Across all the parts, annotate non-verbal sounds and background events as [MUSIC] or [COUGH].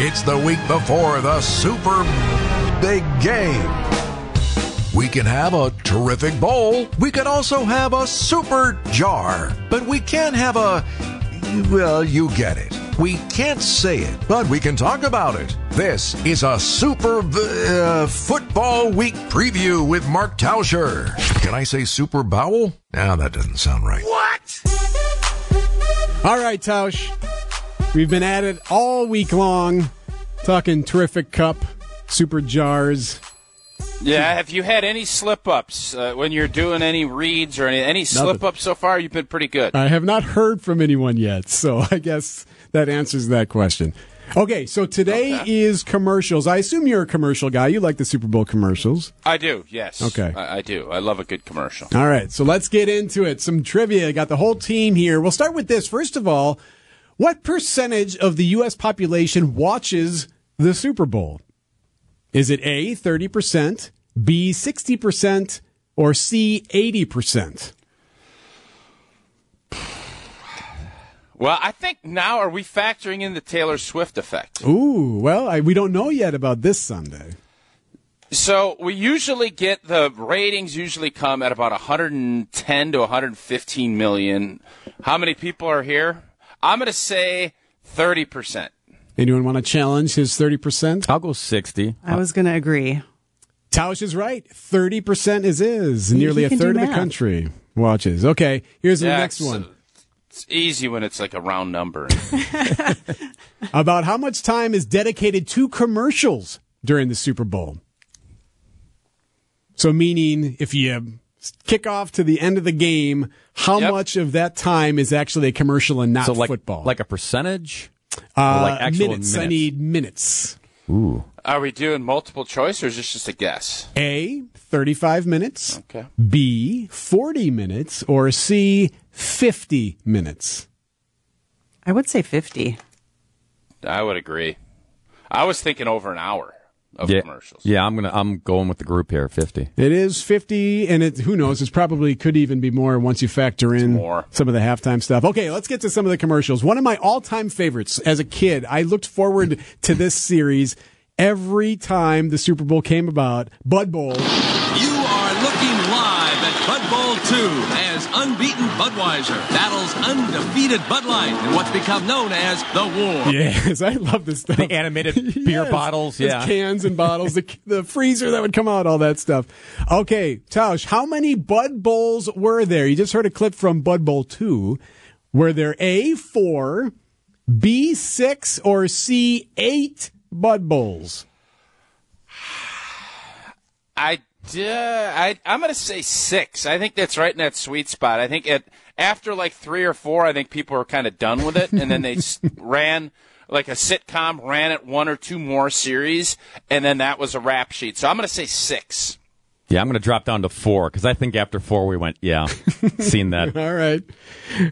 It's the week before the super big game. We can have a terrific bowl. We can also have a super jar. But we can't have a. Well, you get it. We can't say it, but we can talk about it. This is a Super uh, Football Week preview with Mark Tauscher. Can I say Super Bowel? Now that doesn't sound right. What? All right, Tausch. We've been at it all week long, talking terrific cup, super jars. Yeah, have you had any slip ups uh, when you're doing any reads or any, any slip ups so far? You've been pretty good. I have not heard from anyone yet, so [LAUGHS] I guess that answers that question. Okay, so today Okay. is commercials. I assume you're a commercial guy. You like the Super Bowl commercials. I do, yes. Okay. I, I do. I love a good commercial. All right, so let's get into it. Some trivia. Got the whole team here. We'll start with this. First of all, what percentage of the U.S. population watches the Super Bowl? Is it A, 30%, B, 60%, or C, 80%? Well, I think now are we factoring in the Taylor Swift effect? Ooh, well, I, we don't know yet about this Sunday. So we usually get the ratings usually come at about 110 to 115 million. How many people are here? I'm going to say 30 percent. Anyone want to challenge his 30%? I'll go 60. I was going to agree. Tausch is right. 30% is is. Nearly a third of the country watches. Okay, here's the Yeah, next one. It's easy when it's like a round number. [LAUGHS] About how much time is dedicated to commercials during the Super Bowl? So, meaning if you kick off to the end of the game, how Yep. much of that time is actually a commercial and not So like football? like a percentage? uh, like actual minutes. I need minutes. Ooh. Are we doing multiple choice or is this just a guess? A, 35 minutes. Okay. B, 40 minutes. Or C, 50 minutes. I would say 50. I would agree. I was thinking over an hour of Yeah. commercials. Yeah, I'm gonna I'm going with the group here, 50. It is 50, and it who knows, it probably could even be more once you factor in more. some of the halftime stuff. Okay, let's get to some of the commercials. One of my all time favorites as a kid, I looked forward to this series every time the Super Bowl came about. Bud Bowl. You Bud Bowl 2 as unbeaten Budweiser battles undefeated Bud Light in what's become known as the War. Yes, I love this stuff. The animated beer Yes. bottles, yeah. cans and bottles, the, [LAUGHS] the freezer that would come out, all that stuff. Okay, Tausch, how many Bud Bowls were there? You just heard a clip from Bud Bowl 2. Were there A, 4, B, 6, or C, 8 Bud Bowls? I, uh, I I'm going to say six. I think that's right in that sweet spot. I think at after like three or four, I think people are kind of done with it, and then they [LAUGHS] ran like a sitcom, ran it one or two more series, and then that was a rap sheet. So I'm going to say six. Yeah, I'm gonna drop down to four because I think after four we went, yeah, [LAUGHS] seen that. All right.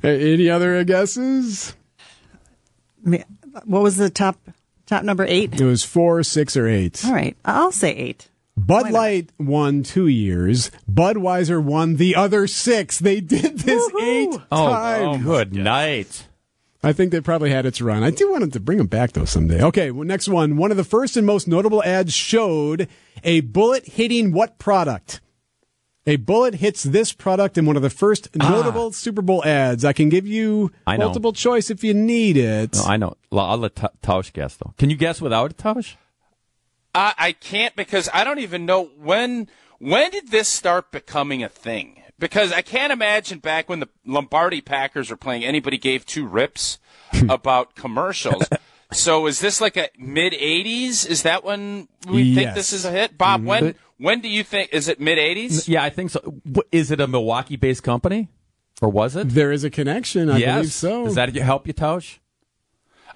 Any other guesses? What was the top top number eight? It was 4, 6, or 8. All right, I'll say eight. Bud Light won two years. Budweiser won the other six. They did this eight Oh, times. Oh, good night. I think they probably had its run. I do want them to bring them back though someday. Okay, well, next one. One of the first and most notable ads showed a bullet hitting what product? A bullet hits this product in one of the first notable Super Bowl ads. I can give you Ah. I know. multiple choice if you need it. No, I know. Well, I'll let Ta- Tausch guess though. Can you guess without it, Tausch? I, I can't because I don't even know when when did this start becoming a thing? Because I can't imagine back when the Lombardi Packers were playing, anybody gave two rips [LAUGHS] about commercials. So is this like a mid '80s? Is that when we think this is a hit, Bob? When when do you think is it mid '80s? Yeah, I think so. Is it a Milwaukee-based company, or was it? There is a connection. I yes. believe so. Does that help you, Tausch?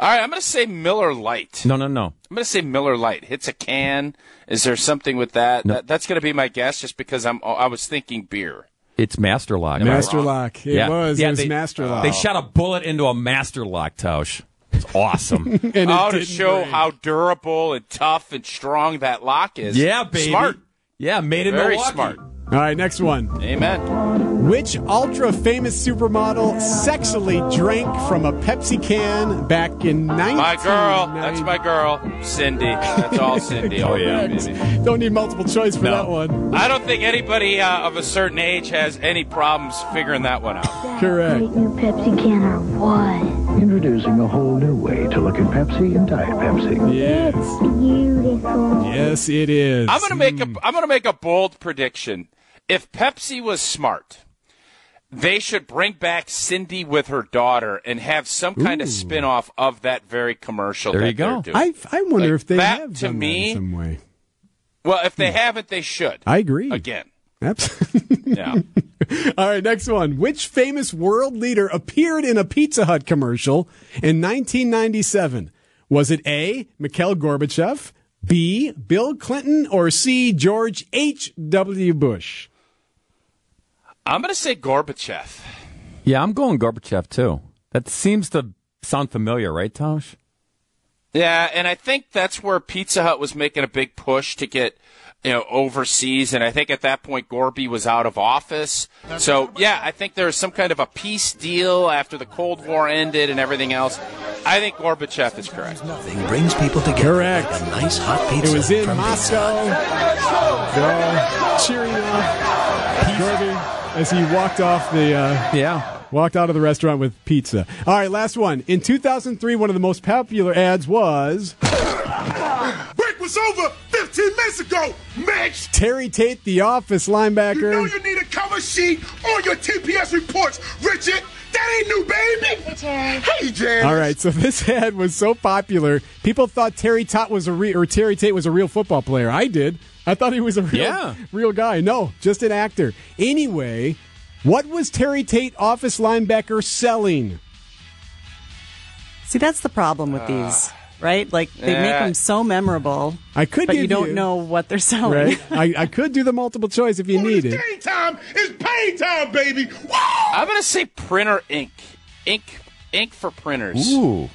All right, I'm going to say Miller Lite. No, no, no. I'm going to say Miller Lite hits a can. Is there something with that? that that's going to be my guess, just because I'm I was thinking beer. It's Master Lock. Master Lock. It Yeah. was. Yeah, it was they- Master Lock. They shot a bullet into a Master Lock, Tausch. It's awesome. [LAUGHS] and it Oh, to show break. how durable and tough and strong that lock is. yeah, baby. Smart. Yeah, made in Very Milwaukee. smart. All right, next one. Amen. Which ultra famous supermodel sexily drank from a Pepsi can back in 19... My girl. That's my girl. Cindy. That's all [LAUGHS] Cindy. Oh, yeah, baby. Don't need multiple choice for No. that one. I don't think anybody uh, of a certain age has any problems figuring that one out. Correct. Great new Pepsi can or what? Introducing a whole new way to look at Pepsi and Diet Pepsi. Yes. It's beautiful. Yes, it is. I'm gonna make a I'm gonna make a bold prediction. If Pepsi was smart, they should bring back Cindy with her daughter and have some kind of spin off of that very commercial. There you go. I, I wonder Like, if they that, have to me- that in some way. well, if they hmm. haven't, they should. I agree. Again, Absolutely. [LAUGHS] yeah. [LAUGHS] All right, next one. Which famous world leader appeared in a Pizza Hut commercial in 1997? Was it A. Mikhail Gorbachev, B. Bill Clinton, or C. George H.W. Bush? I'm gonna say Gorbachev. Yeah, I'm going Gorbachev too. That seems to sound familiar, right, Tausch? Yeah, and I think that's where Pizza Hut was making a big push to get you know overseas, and I think at that point Gorby was out of office. So yeah, I think there was some kind of a peace deal after the Cold War ended and everything else. I think Gorbachev is correct. Nothing brings people together Correct. like a nice hot pizza. It was in from Moscow. They're all cheering off Gorby as he walked off the uh, Yeah. walked out of the restaurant with pizza. All right, last one. In 2003, one of the most popular ads was [LAUGHS] Break was over 15 minutes ago, Mitch! Terry Tate, the Office linebacker. You know you need a cover sheet on your TPS reports, Richard! That ain't new, baby! Hey, Terry. Hey, Jan! All right, so [LAUGHS] this ad was so popular, people thought Terry Tate was a re- or Terry Tate was a real football player. I did. I thought he was a real, Yeah. real guy. No, just an actor. Anyway, what was Terry Tate, Office linebacker, selling? See, that's the problem with uh, these, right? Like they make them so memorable, I could but give you don't know what they're selling. Right? [LAUGHS] I, I could do the multiple choice if you When need it's it. game time, it's pain time, baby! Woo! I'm gonna say printer ink, ink, ink for printers. Ooh.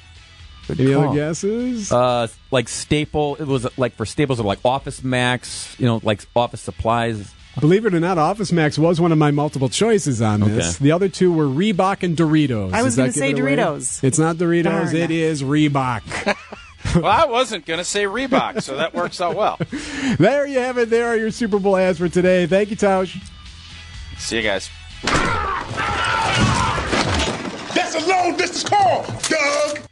Good Any call. other guesses? Uh, like staple. It was like for staples of like Office Max. You know, like office supplies. Believe it or not, Office Max was one of my multiple choices on this. Okay. The other two were Reebok and Doritos. I was gonna say give it away? Doritos. It's not Doritos. Darn. It is Reebok. [LAUGHS] Well, I wasn't gonna say Reebok, so that works out well. [LAUGHS] there you have it. There are your Super Bowl ads for today. Thank you, Tausch. See you guys. That's a long distance call, Doug!